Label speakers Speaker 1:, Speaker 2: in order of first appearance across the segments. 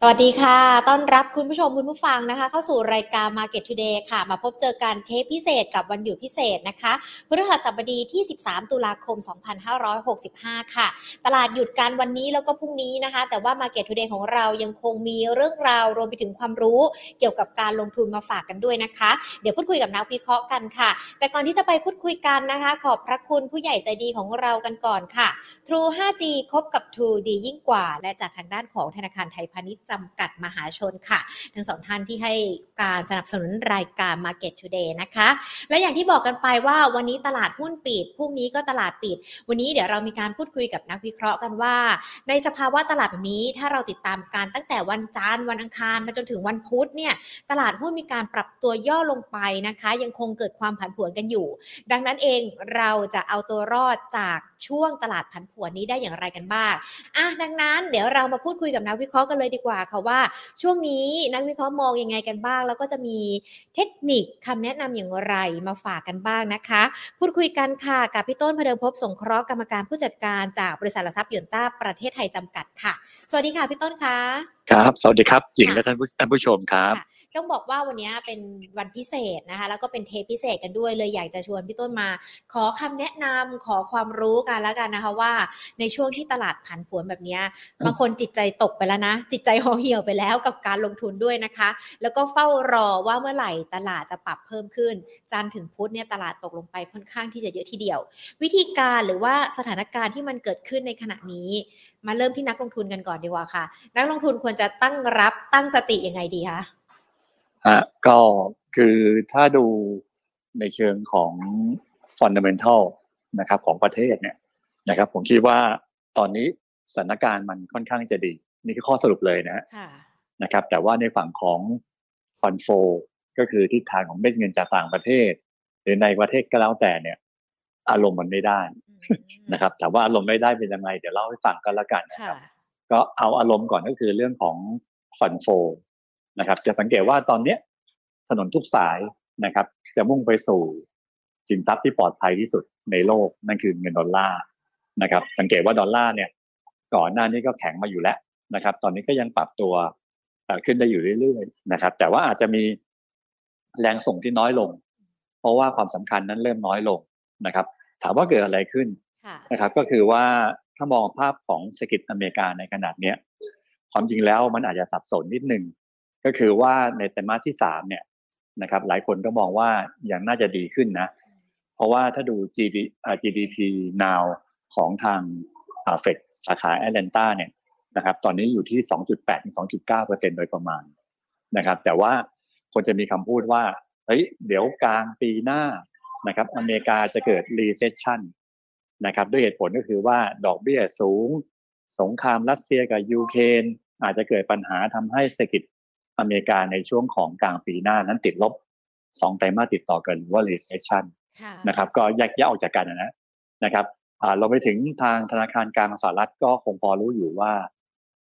Speaker 1: สวัสดีค่ะ ต้อนรับคุณผู้ชมคุณผู้ฟังนะคะ เข้าสู่รายการ Market Today ค่ะ มาพบเจอกันเทปพิเศษกับวันหยุดพิเศษนะคะพฤหัสบดีที่ 13 ตุลาคม 2565 ค่ะ ตลาดหยุดการวันนี้แล้วก็พรุ่งนี้นะคะ แต่ว่า Market Today ของเรายังคงมีเรื่องราวรวมไปถึงความรู้เกี่ยวกับการลงทุนมาฝากกันด้วยนะคะ เดี๋ยวพูดคุยกับนักวิเคราะห์กันค่ะ แต่ก่อนที่จะไปพูดคุยกันนะคะ ขอบพระคุณผู้ใหญ่ใจดีของเรากันก่อนค่ะ True 5G คบกับ True ดียิ่งกว่า และจากทางด้านของธนาคารไทยพาณิชย์จำกัดมหาชนค่ะ ทั้งสองท่านที่ให้การสนับสนุนรายการ Market Today นะคะ และอย่างที่บอกกันไปว่าวันนี้ตลาดหุ้นปิดพรุ่งนี้ก็ตลาดปิด วันนี้เดี๋ยวเรามีการพูดคุยกับนักวิเคราะห์กันว่า ในสภาวะตลาดแบบนี้ถ้าเราติดตามการตั้งแต่วันจันทร์วันอังคารมาจนถึงวันพุธเนี่ยตลาดหุ้นมีการปรับตัวย่อลงไปนะคะ ยังคงเกิดความผันผวนกันอยู่ ดังนั้นเองเราจะเอาตัวรอดจากช่วงตลาดผันผวนนี้ได้อย่างไรกันบ้างอะดังนั้นเดี๋ยวเรามาพูดคุยกับนักวิเคราะห์กันเลยดีกว่าค่ะว่า ช่วงนี้นักวิเคราะห์มองยังไงกันบ้าง แล้วก็จะมีเทคนิคคำแนะนำอย่างไรมาฝากกันบ้างนะคะ พูดคุยกันค่ะกับพี่ต้นพเดิมพบสงเคราะห์กรรมการผู้จัดการจากบริษัทหลักทรัพย์หยวนต้าประเทศไทยจำกัดค่ะ สวัสดีค่ะพี่ต้นคะ
Speaker 2: ครับ สวัสดีครับหญิงและท่านผู้ท่านผู้ชมครับ
Speaker 1: ค่ะ ต้องบอกว่าวันนี้เป็นวันพิเศษนะคะ แล้วก็เป็นเทปพิเศษกันด้วยเลยอยากจะชวนพี่ต้นมา ขอคำแนะนำขอความรู้กันแล้วกันนะคะว่า ในช่วงที่ตลาดผันผวนแบบนี้บางคนจิตใจตกไปแล้วนะ จิตใจห่อเหี่ยวไปแล้วกับการลงทุนด้วยนะคะ แล้วก็เฝ้ารอว่าเมื่อไหร่ตลาดจะปรับเพิ่มขึ้น จันทร์ถึงพุธเนี่ยตลาดตกลงไปค่อนข้างที่จะเยอะทีเดียว วิธีการหรือว่าสถานการณ์ที่มันเกิดขึ้นในขณะนี้ มาเริ่มที่นักลงทุนกันก่อนดีกว่าค่ะ นักลงทุนควรจะตั้งรับตั้งสติยังไงดีคะ
Speaker 2: ฮะก็คือถ้าดูในเชิงของ fundamental นะครับของประเทศเนี่ยนะครับ ผมคิดว่าตอนนี้สถานการณ์มันค่อนข้างจะดี นี่คือข้อสรุปเลยนะฮะ
Speaker 1: ค่ะ
Speaker 2: นะครับ แต่ว่าในฝั่งของ fund flow ก็คือทิศทางของเม็ดเงินจากต่างประเทศ หรือในประเทศก็แล้วแต่เนี่ย อารมณ์มันไม่ได้นะครับ แต่ว่าอารมณ์ไม่ได้เป็นยังไงเดี๋ยวเล่าให้ฟังกันละกันนะค
Speaker 1: ค่ะ
Speaker 2: รับ ก็เอาอารมณ์ก่อนก็คือเรื่องของฟันโฟ นะครับ จะสังเกตว่าตอนเนี้ยถนนทุกสายนะครับ จะมุ่งไปสู่สินทรัพย์ที่ปลอดภัยที่สุดในโลกนั่นคือเงินดอลลาร์นะครับ สังเกตว่าดอลลาร์เนี่ย ก่อนหน้านี้ก็แข็งมาอยู่แล้วนะครับ ตอนนี้ก็ยังปรับตัวเอ่อขึ้นได้อยู่เรื่อยๆนะครับ แต่ว่าอาจจะมีแรงส่งที่น้อยลง เพราะว่าความสำคัญนั้นเริ่มน้อยลงนะครับ ถามว่าเกิดอะไรขึ้น
Speaker 1: ค่ะ
Speaker 2: นะครับ ก็คือว่าถ้ามองภาพของเศรษฐกิจอเมริกาในขนาดเนี้ยความจริงแล้วมันอาจจะสับสนนิดนึง ก็คือว่าในไตรมาสที่สามเนี่ยนะครับหลายคนก็มองว่ายังน่าจะดีขึ้นนะ เพราะว่าถ้าดู GDP, GDP now ของทางเฟดสาขาแอตแลนตาเนี่ยนะครับตอนนี้อยู่ที่ 2.8ถึง2.9 โดยประมาณนะครับแต่ว่าคนจะมีคำพูดว่าเฮ้ยเดี๋ยวกลางปีหน้านะครับอเมริกาจะเกิด recession นะครับด้วยเหตุผลก็คือว่าดอกเบี้ยสูง สงครามรัสเซียกับยูเครนอาจจะเกิดปัญหาทำให้เศรษฐกิจ อเมริกาในช่วงของกลางปีหน้านั้นติดลบสองไตรมาสติดต่อกันหรือว่า recession
Speaker 1: ค่ะ
Speaker 2: นะครับก็แยกแยกออกจากกันนะนะครับอ่าเราไปถึงทางธนาคารกลางสหรัฐก็คงพอรู้อยู่ว่า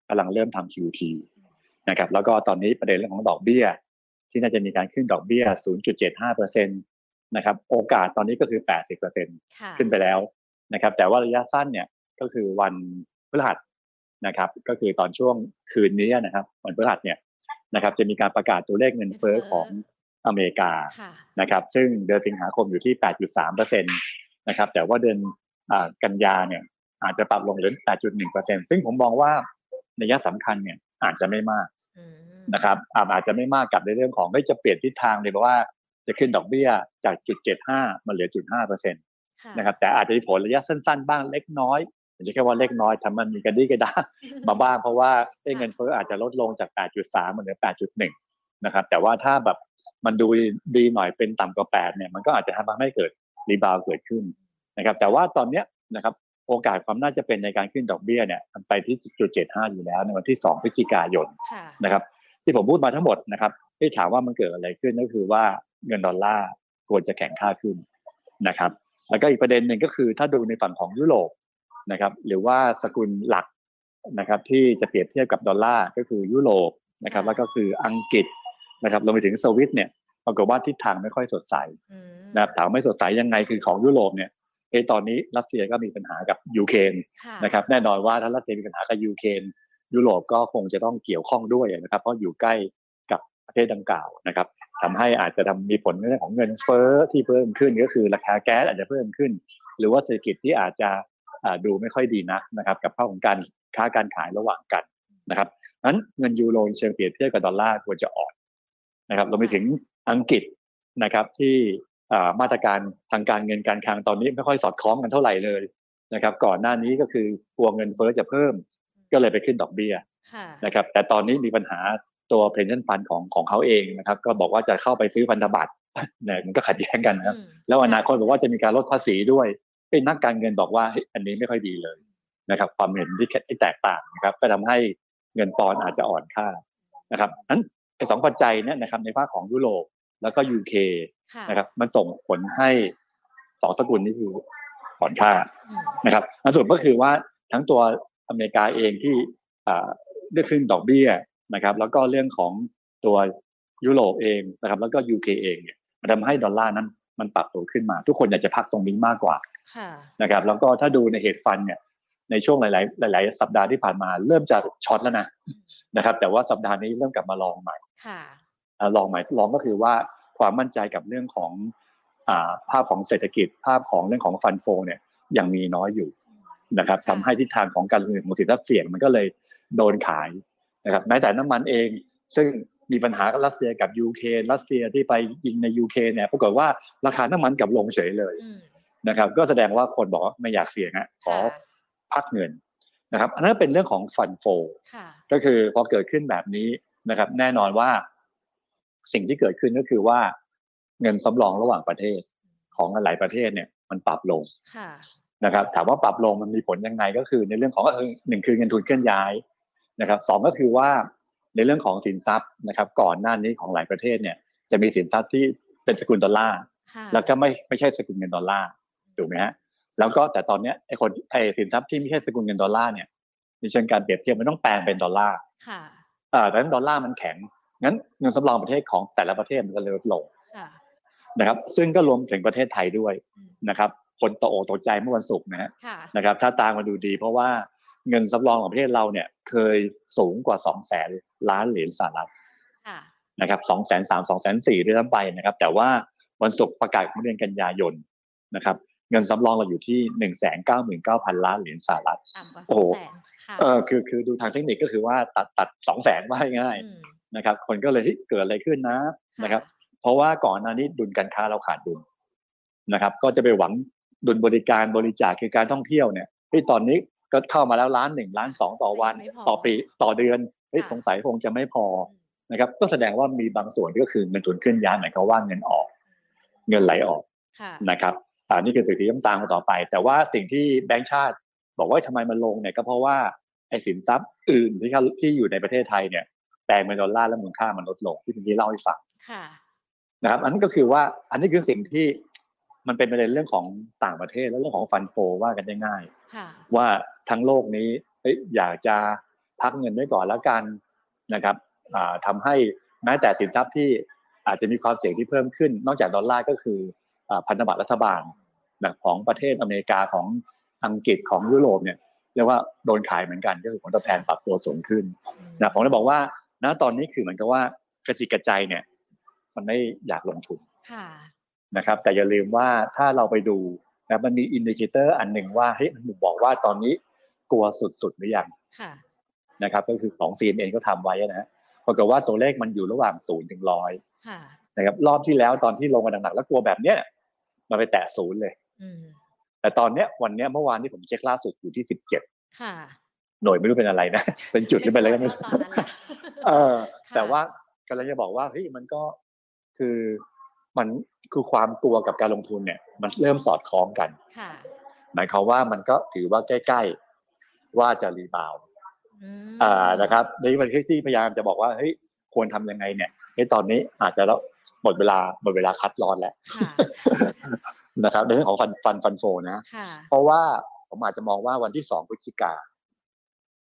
Speaker 2: กำลังเริ่มทำ QT นะครับแล้วก็ตอนนี้ประเด็นเรื่องของดอกเบี้ย ที่น่าจะมีการขึ้นดอกเบี้ย 0.75%นะครับโอกาสตอนนี้ก็คือ 80%
Speaker 1: ค่ะ
Speaker 2: ขึ้นไปแล้วนะครับแต่ว่าระยะสั้นเนี่ยก็คือวันพฤหัสนะครับก็คือตอนช่วงคืนนี้นะครับวันพฤหัสเนี่ย นะครับจะมีการประกาศตัวเลขเงินเฟ้อของอเมริกา
Speaker 1: ค่ะ
Speaker 2: นะครับซึ่งเดือนสิงหาคมอยู่ที่ 8.3เปอร์เซ็นตนะครับแต่ว่าเดือนอ่ากันยาเนี่ยอาจจะปรับลงเหลือ 8.1เปอร์เซ็นซึ่งผมมองว่าในยะสำคัญเนี่ยอาจจะไม่มาก
Speaker 1: อืม
Speaker 2: นะครับอาอาจจะไม่มากกับในเรื่องของเฮ้ยจะเปลี่ยนทิศทางเลยเพราะว่าจะขึ้นดอกเบี้ยจากจุด75มาเหลือจุด5เปอร์เซ็นต
Speaker 1: ค่ะ
Speaker 2: นะครับแต่อาจจะมีผลระยะสั้นๆ บ้างเล็กน้อย ผมจะแค่ว่าเล็กน้อยทำมันมีกระดิกระดามาบ้างเพราะว่าเอ้ยเงินเฟ้ออาจจะลดลงจาก 8.3มาเหลือ 8.1 นะครับ แต่ว่าถ้าแบบมันดูดีหน่อยเป็นต่ำกว่า 8 เนี่ย มันก็อาจจะทำให้เกิด rebound เกิดขึ้นนะครับ แต่ว่าตอนเนี้ยนะครับโอกาสความน่าจะเป็นในการขึ้นดอกเบี้ยเนี่ยมันไปที่จุด75อยู่แล้วในวันที่2พฤศจิกายน
Speaker 1: ค่ะ
Speaker 2: นะครับที่ผมพูดมาทั้งหมดนะครับที่ถามว่ามันเกิดอะไรขึ้นก็คือว่าเงินดอลลาร์ควรจะแข็งค่าขึ้นนะครับ แล้วก็อีกประเด็นหนึ่งก็คือถ้าดูในฝั่งของยุโรป นะครับหรือว่าสกุลหลักนะครับที่จะเปรียบเทียบกับดอลลาร์ก็คือยุโรปนะครับแล้วก็คืออังกฤษนะครับรวมไปถึงสวิตเนี่ยปรากฏว่าทิศทางไม่ค่อยสดใส
Speaker 1: อืม
Speaker 2: นะครับถามว่าไม่สดใสยังไงคือของยุโรปเนี่ยเอยตอนนี้รัสเซียก็มีปัญหากับยูเครน
Speaker 1: ค่ะ
Speaker 2: นะครับแน่นอนว่าถ้ารัสเซียมีปัญหากับยูเครนยุโรปก็คงจะต้องเกี่ยวข้องด้วยนะครับเพราะอยู่ใกล้กับประเทศดังกล่าวนะครับทำให้อาจจะทำมีผลในเรื่องของเงินเฟ้อที่เพิ่มขึ้นก็คือราคาแก๊สอาจจะเพิ่มขึ้น หรือว่าเศรษฐกิจที่อาจจะ ดูไม่ค่อยดีนักนะครับกับภาพของการค้าการขายระหว่างกันนะครับนั้นเงินยูโรเชิงเปรียบเทียบกับดอลลาร์ควรจะอ่อนนะครับเราไปถึงอังกฤษนะครับที่มาตรการทางการเงินการคลังตอนนี้ไม่ค่อยสอดคล้องกันเท่าไหร่เลยนะครับก่อนหน้านี้ก็คือกลัวเงินเฟ้อจะเพิ่ม ก็เลยไปขึ้นดอกเบี้ยนะครับแต่ตอนนี้มีปัญหาตัว pension fund ของของเขาเองนะครับ ก็บอกว่าจะเข้าไปซื้อพันธบัตรเนี่ยมันก็ขัดแย้งกันนะครับ แล้วอนาคตบอกว่าจะมีการลดภาษีด้วย เป็นนักการเงินบอกว่าอันนี้ไม่ค่อยดีเลยนะครับ ความเห็นที่ที่แตกต่างนะครับ ก็ทำให้เงินปอนด์อาจจะอ่อนค่านะครับนั้นไอ้สองปัจจัยเนี่ยนะครับในภาคของยุโรปแล้วก็ UK นะครับ มันส่งผลให้สองสกุลนี้คืออ่อนค่านะครับสรุปก็คือว่าทั้งตัวอเมริกาเองที่เลือกขึ้นดอกเบี้ยนะครับ แล้วก็เรื่องของตัวยุโรปเองนะครับ แล้วก็ UK เองเนี่ยมันทำให้ดอลลาร์นั้น มันปรับตัวขึ้นมา ทุกคนอยากจะพักตรงนี้มากกว่านะครับแล้วก็ถ้าดูในเหตุฟันเนี่ยในช่วงหลาย ๆ หลาย ๆ สัปดาห์ที่ผ่านมาเริ่มจะช็อตแล้วนะนะครับ แต่ว่าสัปดาห์นี้เริ่มกลับมาลองใหม่ลองใหม่ลองก็คือว่าความมั่นใจกับเรื่องของภาพของเศรษฐกิจภาพของเรื่องของฟันโฟเนี่ยยังมีน้อยอยู่นะครับทำให้ทิศทางของการลงทุนของสินทรัพย์เสี่ยงมันก็เลยโดนขายนะครับแม้แต่น้ำมันเอง ซึ่ง มีปัญหากับรัสเซียกับยูเครนรัสเซียที่ไปยิงในยูเครนเนี่ยปรากฏว่าราคาน้ำมันกลับลงเฉยเลยนะครับ ก็แสดงว่าคนบอกว่าไม่อยากเสี่ยงฮะขอพักเงินนะครับอันนั้นเป็นเรื่องของฟันโฟก็คือพอเกิดขึ้นแบบนี้นะครับ แน่นอนว่า สิ่งที่เกิดขึ้นก็คือว่า เงินสำรองระหว่างประเทศของหลายประเทศเนี่ย มันปรับลงนะครับ ถามว่าปรับลงมันมีผลยังไงก็คือในเรื่องของหนึ่งคือเงินทุนเคลื่อนย้ายนะครับสองก็คือว่า ในเรื่องของสินทรัพย์นะครับ ก่อนหน้านี้ของหลายประเทศเนี่ยจะมีสินทรัพย์ที่เป็นสกุลดอลลาร์แล้วก็ไม่ไม่ใช่สกุลเงินดอลลาร์ถูกไหมฮะแล้วก็แต่ตอนเนี้ยไอ้คนไอ้สินทรัพย์ที่ไม่ใช่สกุลเงินดอลลาร์เนี่ยในเชิงการเปรียบเทียบมันต้องแปลงเป็นดอลลาร์ค่ะอ่าแต่ดอลลาร์มันแข็งงั้นเงินสำรองประเทศของแต่ละประเทศมันก็ลดลงนะครับ ซึ่งก็รวมถึงประเทศไทยด้วยนะครับ คนโตโอตใจเมื่อวันศุกร์นะฮะนะครับ ถ้าตามมาดูดี เพราะว่าเงินสำรองของประเทศเราเนี่ย เคยสูงกว่าสองแสนล้านเหรียญสหรัฐนะครับสองแสนสามสองแสนสี่ด้วยซ้ำไปนะครับ แต่ว่าวันศุกร์ประกาศของเดือนกันยายนนะครับ เงินสำรองเราอยู่ที่หนึ่งแสนเก้าหมื่นเก้าพันล้านเหรียญสหรัฐ
Speaker 1: โอ้โห
Speaker 2: เออคือคือดูทางเทคนิคก็คือว่าตัดตัดสองแสนว่าง่ายนะครับ คนก็เลยเกิดอะไรขึ้นนะนะครับ เพราะว่าก่อนหน้านี้ดุลการค้าเราขาดดุลนะครับ ก็จะไปหวัง ดุลบริการบริจาคคือการท่องเที่ยวเนี่ยที่ตอนนี้ก็เข้ามาแล้วล้านหนึ่งล้านสองต่อวันต่อปีต่อเดือนเฮ้ยสงสัยคงจะไม่พอนะครับก็แสดงว่ามีบางส่วนก็คือเงินทุนขึ้นย้ายหมายความว่าเงินออก เงินไหลออกนะครับอ่านี่คือสิ่งที่ต้องตามกันต่อไป แต่ว่าสิ่งที่แบงก์ชาติ บอกว่าทำไมมันลงเนี่ยก็เพราะว่าไอ้สินทรัพย์อื่นที่ที่อยู่ในประเทศไทยเนี่ยแปลงเป็นดอลลาร์แล้วมูลค่ามันลดลงที่พี่เล่าให้ฟังนะครับอันนั้นก็คือว่าอันนี้คือสิ่งที่ มันเป็นประเด็นเรื่องของต่างประเทศและเรื่องของฟันโฟว่ากันได้ง่ายว่าทั้งโลกนี้อยากจะพักเงินไว้ก่อนแล้วกันนะครับทำให้แม้แต่สินทรัพย์ที่อาจจะมีความเสี่ยงที่เพิ่มขึ้น นอกจากดอลลาร์ก็คือพันธบัตรรัฐบาลของประเทศอเมริกาของอังกฤษของยุโรปเนี่ยเรียกว่าโดนขายเหมือนกันก็คือผลตอบแทนปรับตัวสูงขึ้นนะผมเลยบอกว่าณตอนนี้คือเหมือนกับว่ากระจิกกระใจเนี่ย มันไม่อยากลงทุน นะครับแต่อย่าลืมว่าถ้าเราไปดูนะมันมี indicator อันหนึ่งว่าเฮ้ยมันบอกว่าตอนนี้กลัวสุดๆหรือยังนะครับก็คือของ CNN ก็ทำไว้นะฮะปรากฏว่าตัวเลขมันอยู่ระหว่างศูนย์ถึงร้อยนะครับรอบที่แล้วตอนที่ลงมาหนักๆแล้วกลัวแบบเนี้ยมันไปแตะศูนย์เลยแต่ตอนเนี้ยวันเนี้ยเมื่อวานที่ผมเช็คล่าสุดอยู่ที่สิบเจ็ดหน่วยไม่รู้เป็นอะไรนะ เป็นจุดที่เป็นอะไรก็ไม่รู้เออ แต่ว่ากำลังจะบอกว่าเฮ้ยมันก็คือ มันคือความกลัวกับการลงทุนเนี่ย มันเริ่มสอดคล้องกันหมายความว่ามันก็ถือว่าใกล้ๆว่าจะรีบาวอ่านะครับนี่มันที่พยายามจะบอกว่าเฮ้ยควรทำยังไงเนี่ยเฮ้ยตอนนี้อาจจะแล้วหมดเวลาหมดเวลาคัดร้อนแล้วนะครับในเรื่องของฟันฟันฟันโฟนะเพราะว่าผมอาจจะมองว่าวันที่สองพฤศจิกา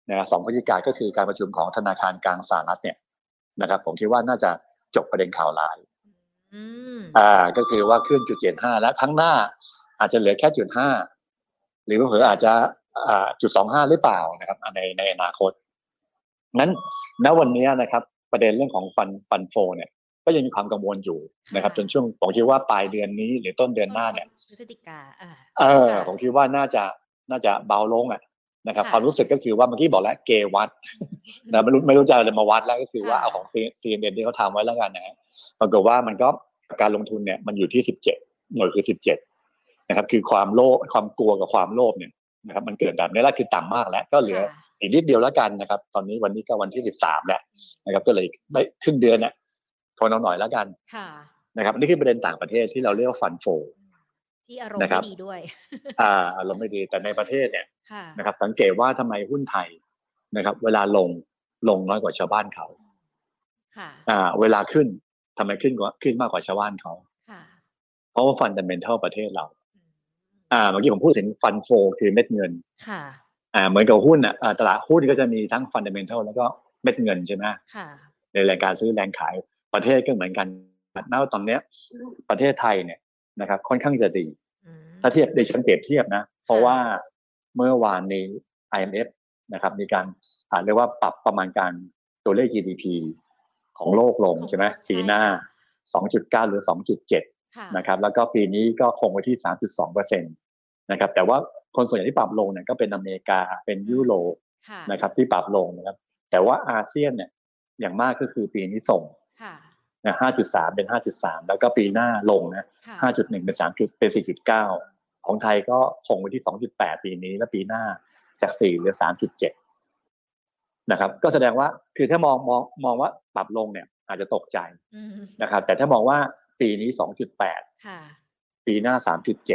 Speaker 2: นะสองพฤศจิกาก็คือการประชุมของธนาคารกลางสหรัฐเนี่ยนะครับ ผมคิดว่าน่าจะจบประเด็นข่าวร้าย อ่า ก็คือว่าขึ้นจุดเจ็ดห้าแล้วครั้งหน้า อาจจะเหลือแค่จุดห้าหรือเผื่ออาจจะอ่าจุดสองห้าหรือเปล่านะครับ ในในอนาคต นั้นณวันนี้นะครับ ประเด็นเรื่องของฟันฟันโฟเนี่ย ก็ยังมีความกังวลอยู่นะครับ จนช่วงผมคิดว่าปลายเดือนนี้ หรือต้นเดือนหน้าเนี่ย
Speaker 1: พฤศจิกาอ่า
Speaker 2: เออ
Speaker 1: ค่ะ
Speaker 2: ผมคิดว่าน่าจะน่าจะเบาลงอะ นะครับ
Speaker 1: ค่ะ
Speaker 2: ความรู้สึกก็คือว่าเมื่อกี้บอกแล้วเกวัดนะไม่รู้ไม่รู้จะอะไรมาวัดแล้วก็คือว่า
Speaker 1: ค่ะ
Speaker 2: เอาของซีเอ็นที่เขาทำไว้แล้วกันนะปรากฏว่ามันก็การลงทุนเนี่ยมันอยู่ที่สิบเจ็ดหน่วยคือสิบเจ็ดนะครับ คือความโลภความกลัวกับความโลภเนี่ยนะครับมันเกิดแบบนี้แล้วคือต่ำมากแล้ว ก็เหลือ
Speaker 1: ค่ะ
Speaker 2: อีกนิดเดียวแล้วกันนะครับ ตอนนี้วันนี้ก็วันที่สิบสามแล้วนะครับ ก็เลยได้ครึ่งเดือนเนี่ยทนเอาหน่อยแล้วกัน
Speaker 1: ค่ะ
Speaker 2: นะครับนี่คือประเด็นต่างประเทศที่เราเรียกว่าฟันโฟ
Speaker 1: ที่อารมณ์
Speaker 2: นะครับ
Speaker 1: ไม่ดีด้วย
Speaker 2: อ่าอารมณ์ไม่ดีแต่ในประเทศเนี่ย
Speaker 1: ค่ะ
Speaker 2: นะครับ สังเกตว่าทำไมหุ้นไทยนะครับ เวลาลงลงน้อยกว่าชาวบ้านเขา
Speaker 1: ค่ะ
Speaker 2: อ่า เวลาขึ้นทำไมขึ้นกว่าขึ้นมากกว่าชาวบ้านเขา
Speaker 1: ค่ะ
Speaker 2: เพราะว่า fundamental ประเทศเรา
Speaker 1: อืม
Speaker 2: อ่าเมื่อกี้ผมพูดถึง fund flow คือเม็ดเงิน
Speaker 1: ค่ะ
Speaker 2: อ่าเหมือนกับหุ้นอะอ่าตลาดหุ้นก็จะมีทั้ง fundamental แล้วก็เม็ดเงินใช่ไหม
Speaker 1: ค่ะ
Speaker 2: ในรายการซื้อแรงขายประเทศก็เหมือนกันณตอนเนี้ย ประเทศไทยเนี่ย นะครับ ค่อนข้างจะดี
Speaker 1: อืม
Speaker 2: ถ้าเทียบในเชิงเปรียบเทียบนะ เพราะว่าเมื่อวานนี้ IMF นะครับ มีการอ่าเรียกว่าปรับประมาณการตัวเลข GDP ของโลกลง
Speaker 1: ของ
Speaker 2: ใช่ไหม
Speaker 1: โลก
Speaker 2: ปีหน้า 2.9 หรือ 2.7
Speaker 1: ค่ะ
Speaker 2: นะครับ แล้วก็ปีนี้ก็คงไว้ที่ 3.2เปอร์เซ็นตนะครับ แต่ว่าคนส่วนใหญ่ที่ปรับลงเนี่ยก็เป็นอเมริกาเป็นยุโรป
Speaker 1: ค่ะ
Speaker 2: นะครับที่ปรับลงนะครับ แต่ว่าอาเซียนเนี่ยอย่างมากก็คือปีนี้ส่ง
Speaker 1: ค่ะ
Speaker 2: นะ5.3 เป็น 5.3 แล้วก็ปีหน้าลงนะ
Speaker 1: ค่ะ
Speaker 2: 5.1 เป็น3จุดเป็น 4.9 ของไทยก็คงไว้ที่ 2.8 ปีนี้ แล้วปีหน้าจาก 4 เหลือ 3.7 นะครับ ก็แสดงว่า คือถ้ามองมองมองว่าปรับลงเนี่ย อาจจะตกใจ
Speaker 1: อืม
Speaker 2: นะครับ แต่ถ้ามองว่าปีนี้ 2.8
Speaker 1: ค่ะ
Speaker 2: ปีหน้า 3.7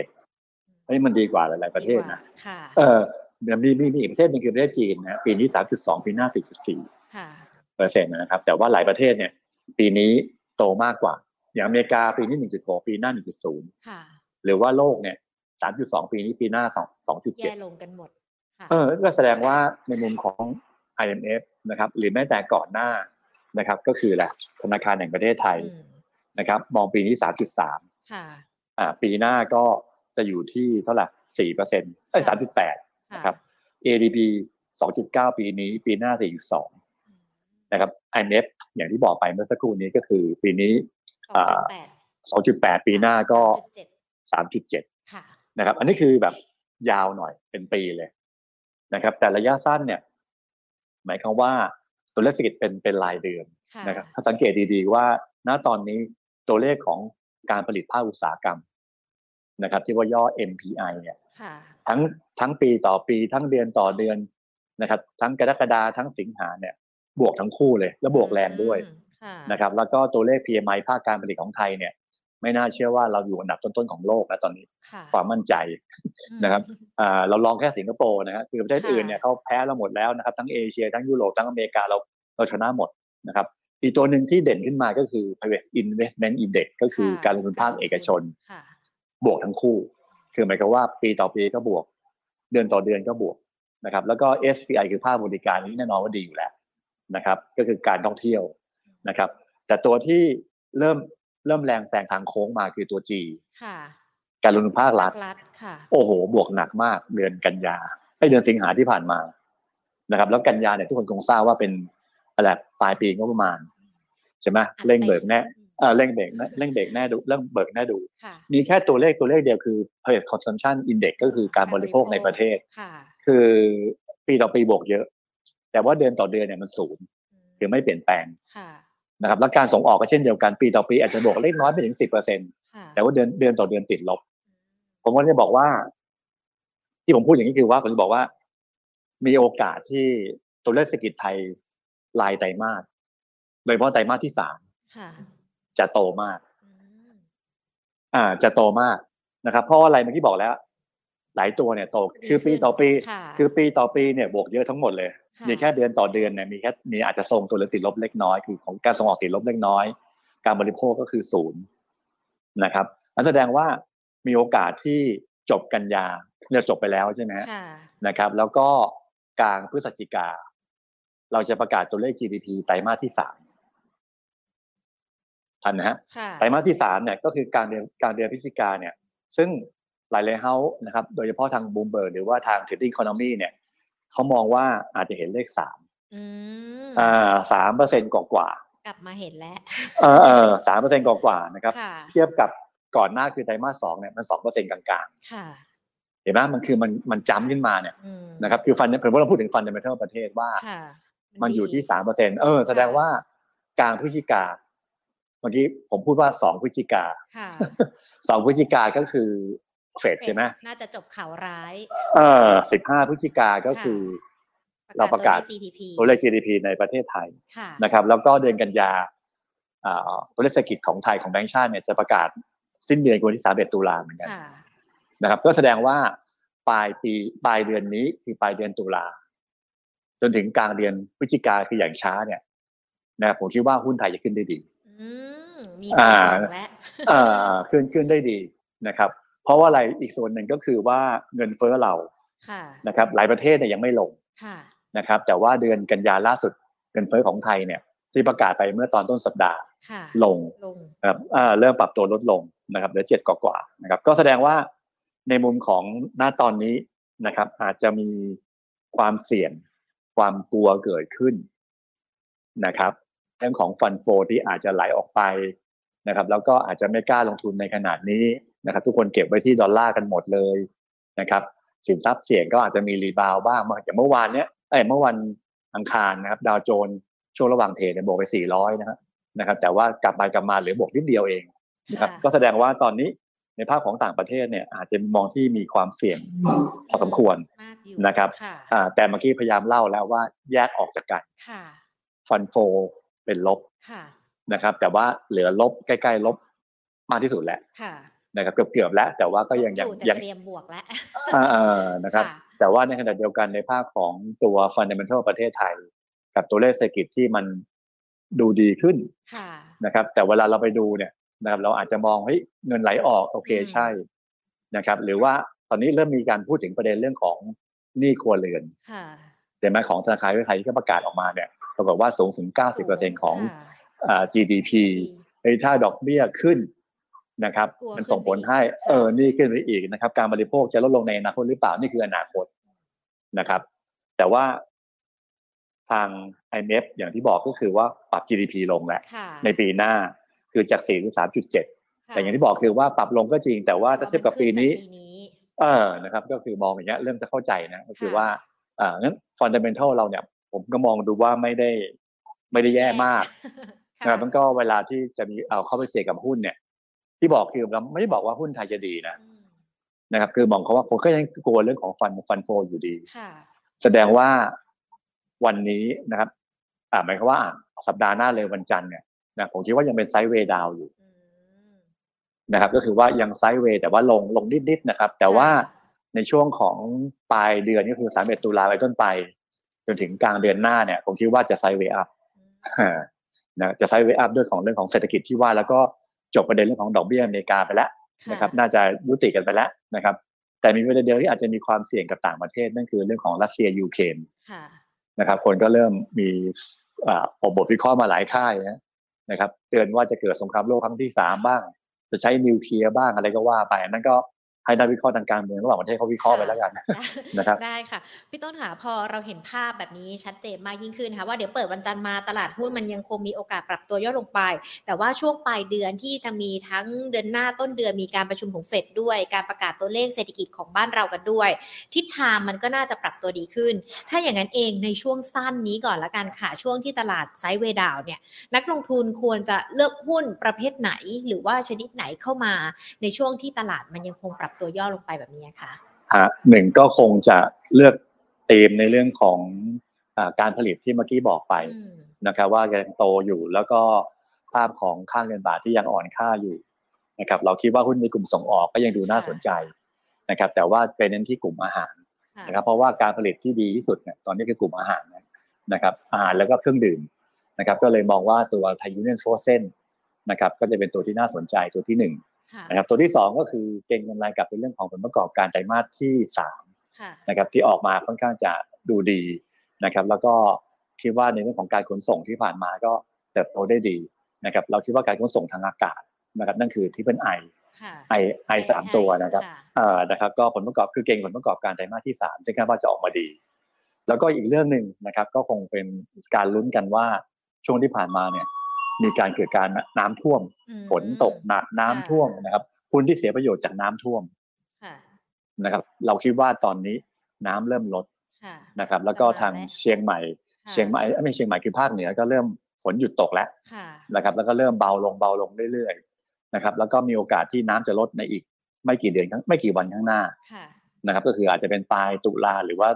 Speaker 2: เฮ้ยมันดีกว่าหลาย ๆ ประเทศนะ
Speaker 1: ค่ะ
Speaker 2: เออเดี๋ยวมีมีมีอีกประเทศหนึงคือประเทศจีนนะ ปีนี้ 3.2 ปีหน้า 4.4
Speaker 1: ค่ะ
Speaker 2: เปอร์เซ็นต์นะครับ แต่ว่าหลายประเทศเนี่ยปีนี้ โตมากกว่า อย่างอเมริกาปีนี้ 1.6 ปีหน้า 1.0
Speaker 1: ค่ะ
Speaker 2: หรือว่าโลกเนี่ย 3.2 ปีนี้ปีหน้า2
Speaker 1: แย่
Speaker 2: 2.7
Speaker 1: ลงกันหมดค่ะ
Speaker 2: เออก็แสดงว่าในมุมของ IMF นะครับ หรือแม้แต่ก่อนหน้านะครับ ก็คือแหละธนาคารแห่งประเทศไทย
Speaker 1: อืม
Speaker 2: นะครับ มองปีนี้ 3.3
Speaker 1: ค่ะ
Speaker 2: อ่าปีหน้าก็จะอยู่ที่เท่าไหร่ 4เปอร์เซ็นต์เอ้ย3.8 นะครับ ADP 2.9 ปีนี้ ปีหน้า 4.2 นะครับ IMF อย่างที่บอกไปเมื่อสักครู่นี้ก็คือปีนี้
Speaker 1: สองจุดแปด
Speaker 2: 2.8 ปีหน้าก็
Speaker 1: สามจุดเจ็ด
Speaker 2: 3.7
Speaker 1: ค่ะ
Speaker 2: นะครับ อันนี้คือแบบยาวหน่อยเป็นปีเลยนะครับ แต่ระยะสั้นเนี่ย หมายความว่าตัวเลขเศรษฐกิจเป็นเป็นรายเดือน
Speaker 1: ค่ะ
Speaker 2: นะครับ ถ้าสังเกตดีๆว่า ณตอนนี้ตัวเลขของการผลิตภาคอุตสาหกรรมนะครับ ที่ว่าย่อ MPI เนี่ย
Speaker 1: ค่ะ
Speaker 2: ทั้งทั้งปีต่อปีทั้งเดือนต่อเดือนนะครับ ทั้งกรกฎาทั้งสิงหาเนี่ย บวกทั้งคู่เลย แล้วบวกแรงด้วย
Speaker 1: อืมค่ะ
Speaker 2: นะครับ แล้วก็ตัวเลข PMI ภาคการผลิตของไทยเนี่ย ไม่น่าเชื่อว่าเราอยู่อันดับต้นๆของโลกนะตอนนี้
Speaker 1: ค่ะ
Speaker 2: ความมั่นใจ
Speaker 1: อืม
Speaker 2: นะครับอ่าเราลองแค่สิงคโปร์นะครับคือประเทศ
Speaker 1: ค่ะ
Speaker 2: อื่นเนี่ยเขาแพ้เราหมดแล้วนะครับ ทั้งเอเชียทั้งยุโรปทั้งอเมริกาเราเราชนะหมดนะครับอีกตัวหนึ่งที่เด่นขึ้นมาก็คือ private investment index ก็คือ
Speaker 1: ค่ะ
Speaker 2: การลงทุนภาคเอกชน
Speaker 1: ค่ะ
Speaker 2: บวกทั้งคู่ คือหมายความว่าปีต่อปีก็บวก เดือนต่อเดือนก็บวกนะครับ แล้วก็ SPI คือภาคบริการนี้แน่นอนว่าดีอยู่แล้ว นะครับก็คือการท่องเที่ยวนะครับ แต่ตัวที่เริ่มเริ่มแรงแซงทางโค้งมาคือตัว G
Speaker 1: ค่ะ
Speaker 2: การลงทุนภาครัฐ
Speaker 1: รัฐค่ะ
Speaker 2: โอ้โห บวกหนักมากเดือนกันยาไอเดือนสิงหาที่ผ่านมานะครับ แล้วกันยาเนี่ยทุกคนคงทราบว่าเป็นอะไรปลายปีงบประมาณใช่ไหมเร่งเบิกแน่เออเร่งเบิกแน่เร่งเบิกแน่ดูเร่งเบิกแน่ดู
Speaker 1: ค่ะ
Speaker 2: มีแค่ตัวเลขตัวเลขเดียวคือ private consumption index ก็คือการบริโภคในประเทศ
Speaker 1: ค่ะ
Speaker 2: คือปีต่อปีบวกเยอะ แต่ว่าเดือนต่อเดือนเนี่ยมันศูนย์คือไม่เปลี่ยนแปลง
Speaker 1: ค่ะ
Speaker 2: นะครับแล้วการส่งออกก็เช่นเดียวกันปีต่อปีอาจจะบวกเล็กน้อยไปถึงสิบเปอร์เซ็น
Speaker 1: ค่ะ
Speaker 2: แต่ว่าเดือนเดือนต่อเดือนติดลบ ผมก็จะบอกว่า ที่ผมพูดอย่างนี้คือว่าผมจะบอกว่า มีโอกาสที่ตัวเลขเศรษฐกิจไทยรายไตรมาสโดยเฉพาะไตรมาสที่สาม
Speaker 1: ค่ะ
Speaker 2: จะโตมาก
Speaker 1: อืม
Speaker 2: อ่า จะโตมากนะครับ เพราะว่าอะไรเมื่อกี้บอกแล้ว หลายตัวเนี่ยโตคือปีต่อปี
Speaker 1: ค่ะ
Speaker 2: คือปีต่อปีเนี่ยบวกเยอะทั้งหมดเลย
Speaker 1: ค่ะ
Speaker 2: มีแค่เดือนต่อเดือนเนี่ยมีแค่มีอาจจะทรงตัวหรือติดลบเล็กน้อยคือของการส่งออกติดลบเล็กน้อย การบริโภคก็คือศูนย์นะครับนั่นแสดงว่ามีโอกาสที่จบกันยาเนี่ยจบไปแล้วใช่ไหมฮะ
Speaker 1: ค่ะ
Speaker 2: นะครับ แล้วก็กลางพฤศจิกา เราจะประกาศตัวเลข GDP ไตรมาสที่สามทันนะฮะ
Speaker 1: ค่ะ
Speaker 2: ไตรมาสที่สามเนี่ยก็คือกลางเดือนกลางเดือนพฤศจิกาเนี่ย ซึ่ง หลายๆ house นะครับโดยเฉพาะทางบูมเบิร์หรือว่าทาง Trading Economics เนี่ยเขามองว่าอาจจะเห็นเลขสาม
Speaker 1: อืม
Speaker 2: อ่าสามเปอร์เซ็นต์กว่า
Speaker 1: กลับมาเห็นแล้ว
Speaker 2: ๆเออเออสามเปอร์เซ็นต์กว่าๆนะครับ
Speaker 1: ค่ะ
Speaker 2: เทียบกับก่อนหน้าคือไตรมาสสองเนี่ยมันสองเปอร์เซ็นต์กลาง
Speaker 1: ค่ะ
Speaker 2: ๆเห็นไหมมันคือมันมันจ้ำขึ้นมาเนี่ย
Speaker 1: อืม
Speaker 2: นะครับคือ fund ผมว่าเราพูดถึง fund ในประเทศประเทศว่า
Speaker 1: ค่ะ
Speaker 2: มันอยู่ที่
Speaker 1: ดี
Speaker 2: สามเปอร์เซ็นเออแสดงว่ากลางพฤศจิกาเมื่อกี้ผมพูดว่าสองพฤศจิกา
Speaker 1: ค่ะ
Speaker 2: สองพฤศจิกาก็คือ เฟดใช่ไหม
Speaker 1: น่าจะจบข่าวร้าย
Speaker 2: เออสิบห้าพฤศจิกาก็คือ เราประกาศ
Speaker 1: ตัวเลข GDP
Speaker 2: ตัวเลข GDP ในประเทศไทย
Speaker 1: ค่ะ
Speaker 2: นะครับ แล้วก็เดือนกันยาอ่าตัวเลขเศรษฐกิจของไทยของแบงก์ชาติเนี่ยจะประกาศสิ้นเดือนวันที่สามเอ็ดตุลาเหมือนกัน
Speaker 1: ค่ะ
Speaker 2: นะครับ ก็แสดงว่าปลายปีปลายเดือนนี้คือปลายเดือนตุลาจนถึงกลางเดือนพฤศจิกาคืออย่างช้าเนี่ยนะครับผมคิดว่าหุ้นไทยจะขึ้นได้ดี
Speaker 1: อืมมี
Speaker 2: อ่า
Speaker 1: ความหวังแล้ว
Speaker 2: เอ่อขึ้นขึ้นได้ดีนะครับ เพราะว่าอะไรอีกส่วนหนึ่งก็คือว่าเงินเฟ้อเรา
Speaker 1: ค่ะ
Speaker 2: นะครับ หลายประเทศเนี่ยยังไม่ลง
Speaker 1: ค่ะ
Speaker 2: นะครับ แต่ว่าเดือนกันยาล่าสุดเงินเฟ้อของไทยเนี่ยที่ประกาศไปเมื่อตอนต้นสัปดาห์
Speaker 1: ค่ะ
Speaker 2: ลง
Speaker 1: ลง
Speaker 2: นะครับเอ่อเริ่มปรับตัวลดลงนะครับเหลือเจ็ดกว่าๆนะครับ ก็แสดงว่าในมุมของหน้าตอนนี้นะครับ อาจจะมีความเสี่ยงความกลัวเกิดขึ้นนะครับเรื่องของ fund flow ที่อาจจะไหลออกไปนะครับ แล้วก็อาจจะไม่กล้าลงทุนในขณะนี้ นะครับทุกคนเก็บไว้ที่ดอลลาร์กันหมดเลยนะครับสินทรัพย์เสี่ยงก็อาจจะมี rebound บ้างอย่างเมื่อวานเนี้ยเอ้ยเมื่อวันอังคารนะครับดาวโจนส์ช่วงระหว่าง trade เนี่ยบวกไป 400 นะครับนะครับแต่ว่ากลับไปกลับมาเหลือบวกนิดเดียวเองนะครับ
Speaker 1: ค่ะ
Speaker 2: ก็แสดงว่าตอนนี้ในภาพของต่างประเทศเนี่ยอาจจะมองที่มีความเสี่ยงพอสมควร
Speaker 1: มากอยู่
Speaker 2: นะครับ
Speaker 1: ค่ะ
Speaker 2: อ่าแต่เมื่อกี้พยายามเล่าแล้วว่าแยกออกจากกัน
Speaker 1: ค่ะ
Speaker 2: ฟันโฟเป็นลบ
Speaker 1: ค่ะ
Speaker 2: นะครับ แต่ว่าเหลือลบใกล้ ๆ ลบมากที่สุดแหละ
Speaker 1: ค่ะ
Speaker 2: นะครับเกือบๆแล้วแต่ว่าก็ยัง
Speaker 1: ล
Speaker 2: ยัง
Speaker 1: บแต่
Speaker 2: ยัง
Speaker 1: เตรียมบวกแล้ว
Speaker 2: อ่าเออนะครับ
Speaker 1: ค่ะ
Speaker 2: แต่ว่าในขณะเดียวกันในภาคของตัว fundamental ประเทศไทย กับตัวเลขเศรษฐกิจที่มันดูดีขึ้น
Speaker 1: ค่ะ
Speaker 2: นะครับ แต่เวลาเราไปดูเนี่ยนะครับ เราอาจจะมองเฮ้ยเงินไหลออกโอเค
Speaker 1: อืม
Speaker 2: ใช่นะครับ หรือว่าตอนนี้เริ่มมีการพูดถึงประเด็นเรื่องของหนี้ครัวเรือน
Speaker 1: ค่ะ
Speaker 2: เห็นไหมของธนาคารไทยที่ก็ประกาศออกมาเนี่ยปรากฏว่าสูงถึง 90%ของ
Speaker 1: ค่ะ
Speaker 2: อ่า GDP เฮ้ยถ้าดอกเบี้ยขึ้น นะครับ
Speaker 1: กลัว
Speaker 2: มันส่งผล
Speaker 1: ขึ้นไปอีก
Speaker 2: ให้
Speaker 1: ค่ะ
Speaker 2: เออนี่ขึ้นไปอีกนะครับ การบริโภคจะลดลงในอนาคตหรือเปล่านี่คืออนาคตนะครับ แต่ว่าทาง IMF อย่างที่บอกก็คือว่าปรับ GDP ลงแหละ
Speaker 1: ค่ะ
Speaker 2: ในปีหน้าคือจาก4ถึง3.7
Speaker 1: ค่ะ
Speaker 2: แต่อย่างที่บอกคือว่าปรับลงก็จริง แต่ว่าถ้าเทียบกับปีนี้
Speaker 1: ขึ้จากปีนี้
Speaker 2: เออนะครับ ก็คือมองอย่างเงี้ยเริ่มจะเข้าใจนะก็คือ
Speaker 1: ค่ะ
Speaker 2: ว่าอ่างั้น fundamental เราเนี่ย ผมก็มองดูว่าไม่ได้ไม่ได้แย่มาก
Speaker 1: ค่ะ
Speaker 2: นะครับมันก็เวลาที่จะมีเอาเข้าไปเสี่ยงกับหุ้นเนี่ย ที่บอกคือเราไม่ได้บอกว่าหุ้นไทยจะดีนะ
Speaker 1: อืม
Speaker 2: นะครับ คือมองเขาว่าคนก็ยังกลัวเรื่องของ fund fund flow อยู่ดี
Speaker 1: ค่ะ
Speaker 2: แสดงว่าวันนี้นะครับ อ่าหมายความว่าอะสัปดาห์หน้าเลยวันจันทร์เนี่ยนะผมคิดว่ายังเป็น sideway down อยู่
Speaker 1: อืม
Speaker 2: นะครับ ก็คือว่ายัง sideway แต่ว่าลงลงนิดๆนะครับ แต่ว่าในช่วงของปลายเดือนก็คือ31ตุลาไปต้นไป จนถึงกลางเดือนหน้าเนี่ยผมคิดว่าจะ sideway up อื
Speaker 1: ม
Speaker 2: นะจะ sideway up ด้วยของเรื่องของเศรษฐกิจที่ว่าแล้วก็ จบประเด็นเรื่องของดอกเบี้ยอเมริกาไปแล้วนะครับน่าจะยุติกันไปแล้วนะครับ แต่มีประเด็นเดียวที่อาจจะมีความเสี่ยงกับต่างประเทศ นั่นคือเรื่องของรัสเซียยูเครน
Speaker 1: ค่ะ
Speaker 2: นะครับคนก็เริ่มมีอ่าออกบทวิเคราะห์มาหลายค่ายนะนะครับเตือนว่าจะเกิดสงครามโลกครั้งที่สามบ้าง จะใช้นิวเคลียร์บ้างอะไรก็ว่าไปอันนั่นก็ ให้นักวิเคราะห์ทางการเมืองระหว่างประเทศเขาวิเคราะห์ไปแล้วกันนะครับ
Speaker 1: ได้ค่ะพี่ต้นค่ะพอเราเห็นภาพแบบนี้ชัดเจนมากยิ่งขึ้นค่ะว่าเดี๋ยวเปิดวันจันทร์มาตลาดหุ้นมันยังคงมีโอกาสปรับตัวย่อลงไป แต่ว่าช่วงปลายเดือนที่จะมีทั้งเดือนหน้าต้นเดือนมีการประชุมของเฟดด้วย การประกาศตัวเลขเศรษฐกิจของบ้านเรากันด้วย ทิศทางมันก็น่าจะปรับตัวดีขึ้น ถ้าอย่างนั้นเองในช่วงสั้นนี้ก่อนละกันค่ะช่วงที่ตลาดไซด์เวย์ดาวน์เนี่ยนักลงทุนควรจะเลือกหุ้นประเภทไหน หรือว่าชนิดไหนเข้ามา ในช่วงที่ตลาดมันยังคงปรับตัวย่อลงไปแบบนี้ค่ะ
Speaker 2: ฮะหนึ่งก็คงจะเลือกธีมในเรื่องของอาการผลิตที่เมื่อกี้บอกไป
Speaker 1: อืม
Speaker 2: นะครับว่ายังโตอยู่แล้วก็ภาพของค่าเงินบาทที่ยังอ่อนค่าอยู่นะครับเราคิดว่าหุ้นในกลุ่มส่งออกก็ยังดูน่าสนใจนะครับแต่ว่าไปเน้นที่กลุ่มอาหาร
Speaker 1: ค่ะ
Speaker 2: นะครับเพราะว่าการผลิตที่ดีที่สุดเนี่ยตอนนี้คือกลุ่มอาหารนะครับอาหารแล้วก็เครื่องดื่มนะครับก็เลยมองว่าตัว Thai Union Frozen นะครับก็จะเป็นตัวที่น่าสนใจตัวที่หนึ่ง
Speaker 1: ค่ะ
Speaker 2: นะครับตัวที่สองก็คือเก็งกำไรกับเป็นเรื่องของผลประกอบการไตรมาสที่สาม
Speaker 1: ค่ะ
Speaker 2: นะครับที่ออกมาค่อนข้างจะดูดีนะครับ แล้วก็คิดว่าในเรื่องของการขนส่งที่ผ่านมาก็เติบโตได้ดีนะครับ เราคิดว่าการขนส่งทางอากาศนะครับ นั่นคือที่เป็นไอ
Speaker 1: ค่ะ
Speaker 2: ไอไอสามตัวนะครับ
Speaker 1: ค่ะ
Speaker 2: เอ่อนะครับ ก็ผลประกอบคือเก่งผลประกอบการไตรมาสที่สามซึ่งคาดว่าจะออกมาดี แล้วก็อีกเรื่องหนึ่งนะครับ ก็คงเป็นการลุ้นกันว่าช่วงที่ผ่านมาเนี่ย มีการเกิดการน้ำท่วม
Speaker 1: อืม
Speaker 2: ฝนตกหนักน้ำท่วมนะครับหุ้นที่เสียประโยชน์จากน้ำท่วม
Speaker 1: ค่ะ
Speaker 2: นะครับ เราคิดว่าตอนนี้น้ำเริ่มลด
Speaker 1: ค่ะ
Speaker 2: นะครับ แล้วก็ทาง
Speaker 1: จะมาแล้ว
Speaker 2: เชียงใหม่
Speaker 1: ค่ะ
Speaker 2: เชียงใหม่ไม่ใช่เชียงใหม่คือภาคเหนือก็เริ่มฝนหยุดตกแล้ว
Speaker 1: ค่ะ
Speaker 2: นะครับ แล้วก็เริ่มเบาลงเบาลงเรื่อยๆนะครับ แล้วก็มีโอกาสที่น้ำจะลดในอีก ไม่กี่เดือนข้างไม่กี่วันข้างหน้า
Speaker 1: ค่ะ
Speaker 2: นะครับ ก็คืออาจจะเป็นปลายตุลาหรือว่า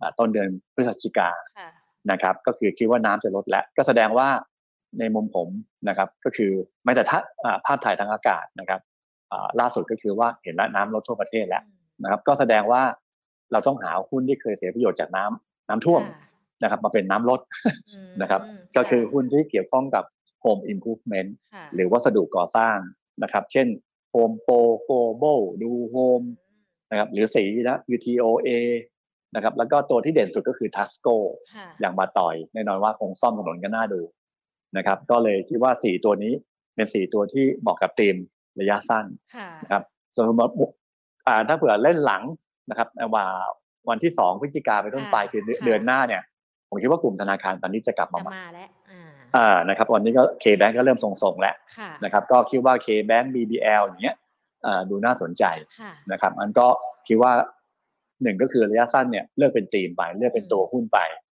Speaker 2: อ่าต้นเดือนพฤศจิกา
Speaker 1: ค่ะ
Speaker 2: นะครับ ก็คือคิดว่าน้ำจะลดแล้วก็แสดงว่า ในมุมผมนะครับก็คือไม่แต่ถ้าอ่าภาพถ่ายทางอากาศนะครับอ่าล่าสุดก็คือว่าเห็นแล้วน้ำลดทั่วประเทศแล้วนะครับ ก็แสดงว่าเราต้องหาหุ้นที่เคยเสียประโยชน์จากน้ำน้ำท่วม
Speaker 1: ค่ะ
Speaker 2: นะครับ มาเป็นน้ำลด
Speaker 1: อืม
Speaker 2: นะครับ ก็คือหุ้นที่เกี่ยวข้องกับ Home Improvement
Speaker 1: ค่ะ
Speaker 2: หรือวัสดุก่อสร้างนะครับ เช่น Home Pro Global ดู Home นะครับหรือสีนะ UTOA นะครับแล้วก็ตัวที่เด่นสุดก็คือ Tasco
Speaker 1: ค่ะ
Speaker 2: อย่างมาต่อยแน่นอนว่าคงซ่อมถนนกันน่าดู นะครับ ก็เลยคิดว่าสี่ตัวนี้เป็นสี่ตัวที่เหมาะกับทีมระยะสั้น
Speaker 1: ค่ะ
Speaker 2: นะครับส่วนสมมติอ่าถ้าเผื่อเล่นหลังนะครับว่าวันที่สองพฤศจิกาไปนต้นไปคือเดือนเดือนหน้าเนี่ย ผมคิดว่ากลุ่มธนาคารตอนนี้จะกลับมา
Speaker 1: จะ
Speaker 2: ใหม่
Speaker 1: มาแล้วอ่า
Speaker 2: อ่านะครับวันนี้ก็ K-Bank ก็เริ่มทรงๆแล้ว
Speaker 1: ค่ะ
Speaker 2: นะครับ ก็คิดว่า K-Bank BBL อย่างเงี้ยอ่าดูน่าสนใจ
Speaker 1: ค่ะ
Speaker 2: นะครับ อันก็คิดว่าหนึ่งก็คือระยะสั้นเนี่ยเลือกเป็นธีมไปเลือกเป็นตัวหุ้นไป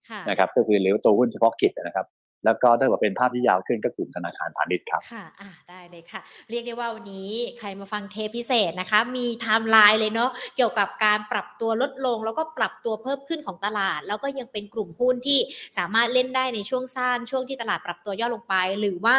Speaker 1: ค่ะ
Speaker 2: นะครับ ก็คือหรือตัวหุ้นเฉพาะกิจนะครับ แล้วก็ถ้าเกิดเป็นภาพที่ยาวขึ้นก็กลุ่มธนาคารพาณิชย์ครับ
Speaker 1: ค่ะอ่าได้เลยค่ะ เรียกได้ว่าวันนี้ใครมาฟังเทปพิเศษนะคะ มีไทม์ไลน์เลยเนาะเกี่ยวกับการปรับตัวลดลง แล้วก็ปรับตัวเพิ่มขึ้นของตลาด แล้วก็ยังเป็นกลุ่มหุ้นที่สามารถเล่นได้ในช่วงสั้นช่วงที่ตลาดปรับตัวย่อลงไป หรือว่า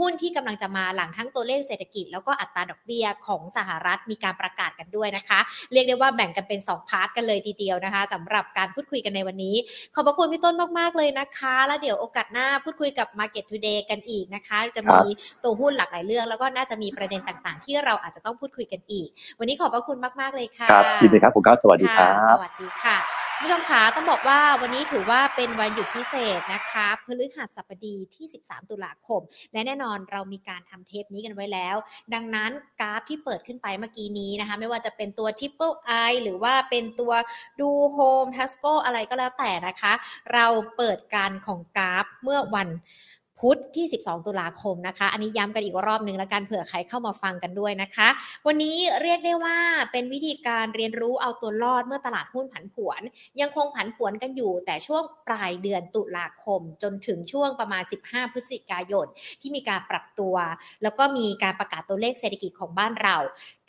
Speaker 1: หุ้นที่กำลังจะมาหลังทั้งตัวเลขเศรษฐกิจ แล้วก็อัตราดอกเบี้ยของสหรัฐมีการประกาศกันด้วยนะคะ เรียกได้ว่าแบ่งกันเป็นสองพาร์ทกันเลยทีเดียวนะคะสำหรับการพูดคุยกันในวันนี้ ขอบพระคุณพี่ต้นมากๆเลยนะคะ แล้วเดี๋ยวโอกาสหน้าพูดคุยกับ Market Today กันอีกนะคะ จะมีตัวหุ้นหลากหลายเรื่อง แล้วก็น่าจะมีประเด็นต่างๆ ที่เราอาจจะต้องพูดคุยกันอีก วันนี้ขอบพระคุณมากๆเลยค่ะ
Speaker 2: ครับยินดีครับผมครับสวัสดีครั
Speaker 1: ค่ะ
Speaker 2: บ
Speaker 1: สวัสดีค่ะคุณผู้ชมคะต้องบอกว่าวันนี้ถือว่าเป็นวันหยุดพิเศษนะคะพฤหัสบดีที่ 13 ตุลาคม และแน่นอนเรามีการทำเทปนี้กันไว้แล้ว ดังนั้นกราฟที่เปิดขึ้นไปเมื่อกี้นี้นะคะ ไม่ว่าจะเป็นตัว Triple I หรือว่าเป็นตัวดูโฮมทัสโกอะไรก็แล้วแต่นะคะ เราเปิดการของกราฟเมื่อวัน พุธที่ 12 ตุลาคมนะคะ อันนี้ย้ำกันอีกรอบหนึ่งแล้วกันเผื่อใครเข้ามาฟังกันด้วยนะคะ วันนี้เรียกได้ว่าเป็นวิธีการเรียนรู้เอาตัวรอดเมื่อตลาดหุ้นผันผวน ยังคงผันผวนกันอยู่ แต่ช่วงปลายเดือนตุลาคม จนถึงช่วงประมาณ 15 พฤศจิกายน ที่มีการปรับตัว แล้วก็มีการประกาศตัวเลขเศรษฐกิจของบ้านเรา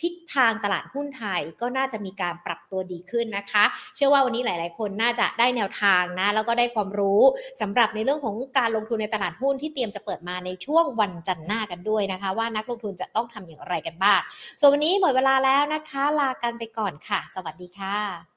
Speaker 1: ทิศทางตลาดหุ้นไทยก็น่าจะมีการปรับตัวดีขึ้นนะคะ เชื่อว่าวันนี้หลาย ๆ คนน่าจะได้แนวทางนะแล้วก็ได้ความรู้สำหรับในเรื่องของการลงทุนในตลาดหุ้นที่เตรียมจะเปิดมาในช่วงวันจันทร์หน้ากันด้วยนะคะ ว่านักลงทุนจะต้องทำอย่างไรกันบ้าง ส่วนวันนี้หมดเวลาแล้วนะคะ ลากันไปก่อนค่ะ สวัสดีค่ะ